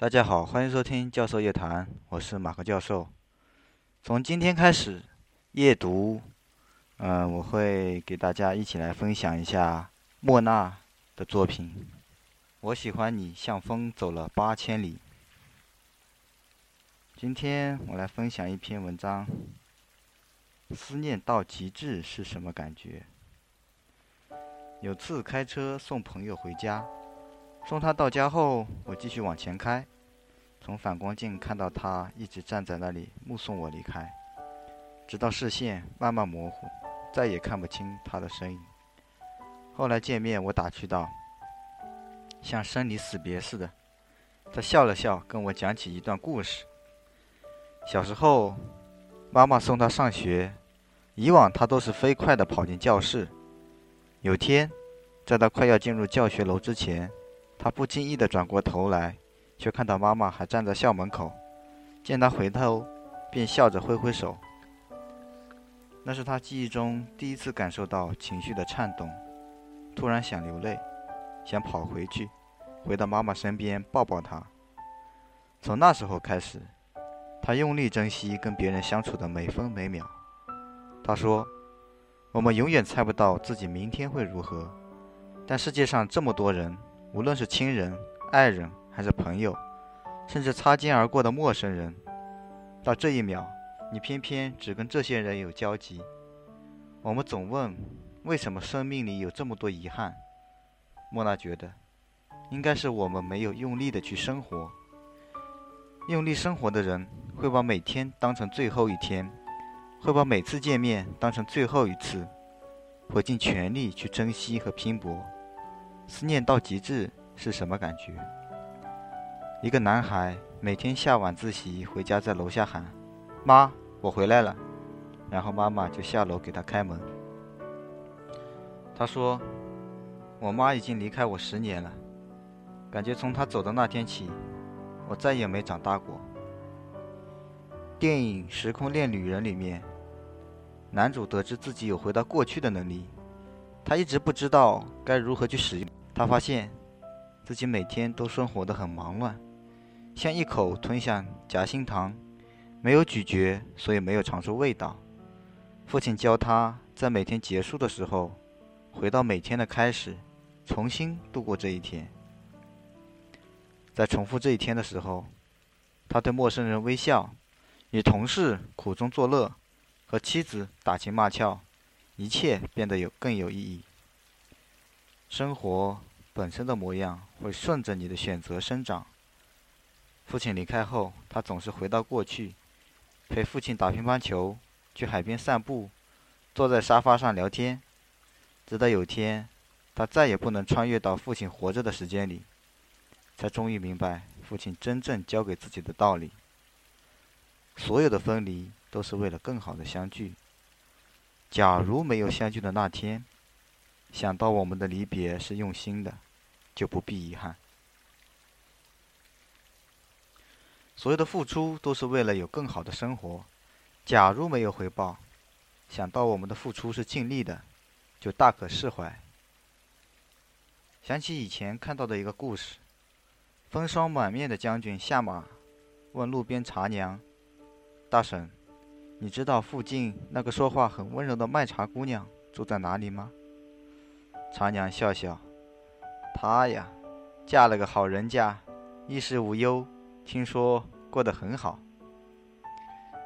大家好，欢迎收听教授夜谈，我是马克教授。从今天开始，夜读，嗯，我会给大家一起来分享一下莫娜的作品。我喜欢你，像风走了八千里。今天我来分享一篇文章。思念到极致是什么感觉？有次开车送朋友回家，送他到家后，我继续往前开，从反光镜看到他一直站在那里目送我离开，直到视线慢慢模糊，再也看不清他的身影。后来见面，我打趣道：“像生离死别似的。”他笑了笑，跟我讲起一段故事。小时候。妈妈送他上学，以往他都是飞快地跑进教室。有天，在他快要进入教学楼之前，他不经意地转过头来，却看到妈妈还站在校门口。见他回头，便笑着挥挥手。那是他记忆中第一次感受到情绪的颤动，突然想流泪，想跑回去，回到妈妈身边抱抱她。从那时候开始。他用力珍惜跟别人相处的每分每秒。他说：“我们永远猜不到自己明天会如何，但世界上这么多人，无论是亲人、爱人还是朋友，甚至擦肩而过的陌生人，到这一秒，你偏偏只跟这些人有交集。我们总问，为什么生命里有这么多遗憾？莫娜觉得，应该是我们没有用力的去生活。用力生活的人。”会把每天当成最后一天，会把每次见面当成最后一次，会尽全力去珍惜和拼搏。思念到极致是什么感觉？一个男孩每天下晚自习回家，在楼下喊：“妈，我回来了。”然后妈妈就下楼给他开门。他说：“我妈已经离开我十年了，感觉从她走的那天起，我再也没长大过。”电影《时空恋旅人》里面，男主得知自己有回到过去的能力，他一直不知道该如何去使用。他发现自己每天都生活得很忙乱，像一口吞下夹心糖，没有咀嚼，所以没有尝出味道。父亲教他在每天结束的时候，回到每天的开始，重新度过这一天。在重复这一天的时候，他对陌生人微笑。与同事苦中作乐，和妻子打情骂俏，一切变得有更有意义。生活本身的模样会顺着你的选择生长。父亲离开后，他总是回到过去，陪父亲打乒乓球，去海边散步，坐在沙发上聊天。直到有天，他再也不能穿越到父亲活着的时间里，才终于明白父亲真正教给自己的道理。所有的分离都是为了更好的相聚。假如没有相聚的那天，想到我们的离别是用心的，就不必遗憾。所有的付出都是为了有更好的生活。假如没有回报，想到我们的付出是尽力的，就大可释怀。想起以前看到的一个故事：风霜满面的将军下马，问路边茶娘。大婶，你知道附近那个说话很温柔的卖茶姑娘住在哪里吗？茶娘笑笑，她呀，嫁了个好人家，衣食无忧，听说过得很好。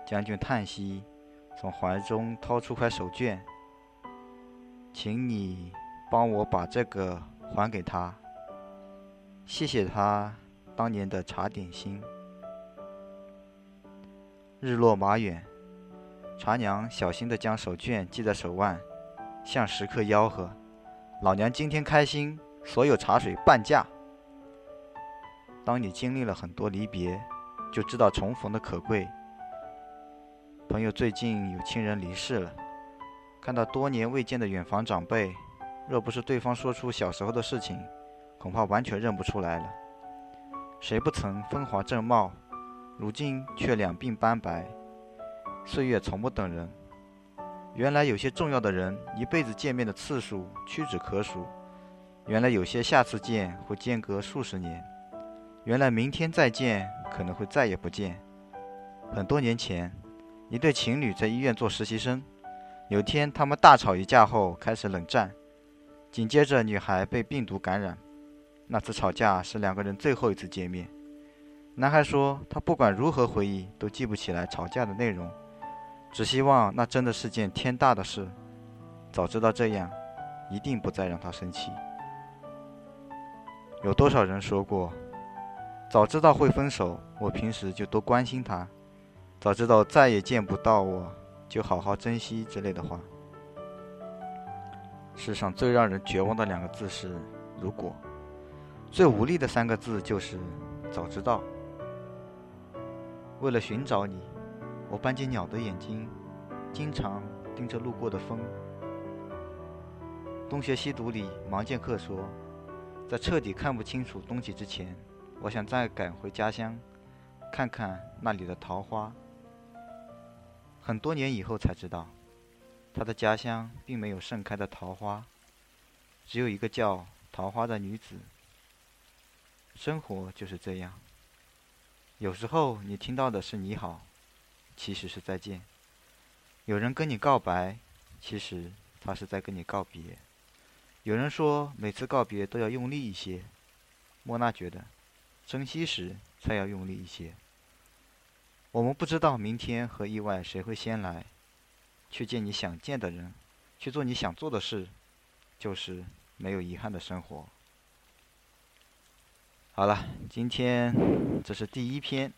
将军叹息，从怀中掏出块手绢，请你帮我把这个还给她，谢谢她当年的茶点心。日落马远，茶娘小心地将手绢系在手腕，向食客吆喝：“老娘今天开心，所有茶水半价。”当你经历了很多离别，就知道重逢的可贵。朋友最近有亲人离世了，看到多年未见的远房长辈，若不是对方说出小时候的事情，恐怕完全认不出来了。谁不曾风华正茂？如今却两鬓斑白，岁月从不等人。原来有些重要的人，一辈子见面的次数屈指可数；原来有些下次见会间隔数十年；原来明天再见可能会再也不见。很多年前，一对情侣在医院做实习生。有天，他们大吵一架后开始冷战，紧接着女孩被病毒感染。那次吵架是两个人最后一次见面。男孩说，他不管如何回忆都记不起来吵架的内容，只希望那真的是件天大的事。早知道这样，一定不再让他生气。有多少人说过，早知道会分手，我平时就多关心他。早知道再也见不到我，就好好珍惜之类的话。世上最让人绝望的两个字是“如果”，最无力的三个字就是“早知道”。为了寻找你，我半截鸟的眼睛，经常盯着路过的风。东邪西毒里，盲剑客说，在彻底看不清楚东西之前，我想再赶回家乡，看看那里的桃花。很多年以后才知道，他的家乡并没有盛开的桃花，只有一个叫桃花的女子。生活就是这样，有时候你听到的是你好，其实是再见；有人跟你告白，其实他是在跟你告别。有人说每次告别都要用力一些，莫娜觉得，珍惜时才要用力一些。我们不知道明天和意外谁会先来，去见你想见的人，去做你想做的事，就是没有遗憾的生活。好了，今天这是第一篇，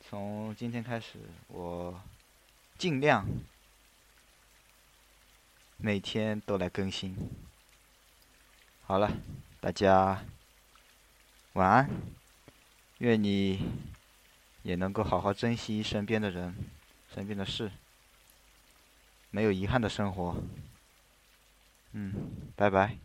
从今天开始，我尽量每天都来更新。好了，大家晚安，愿你。也能够好好珍惜身边的人、身边的事，没有遗憾的生活。嗯，拜拜。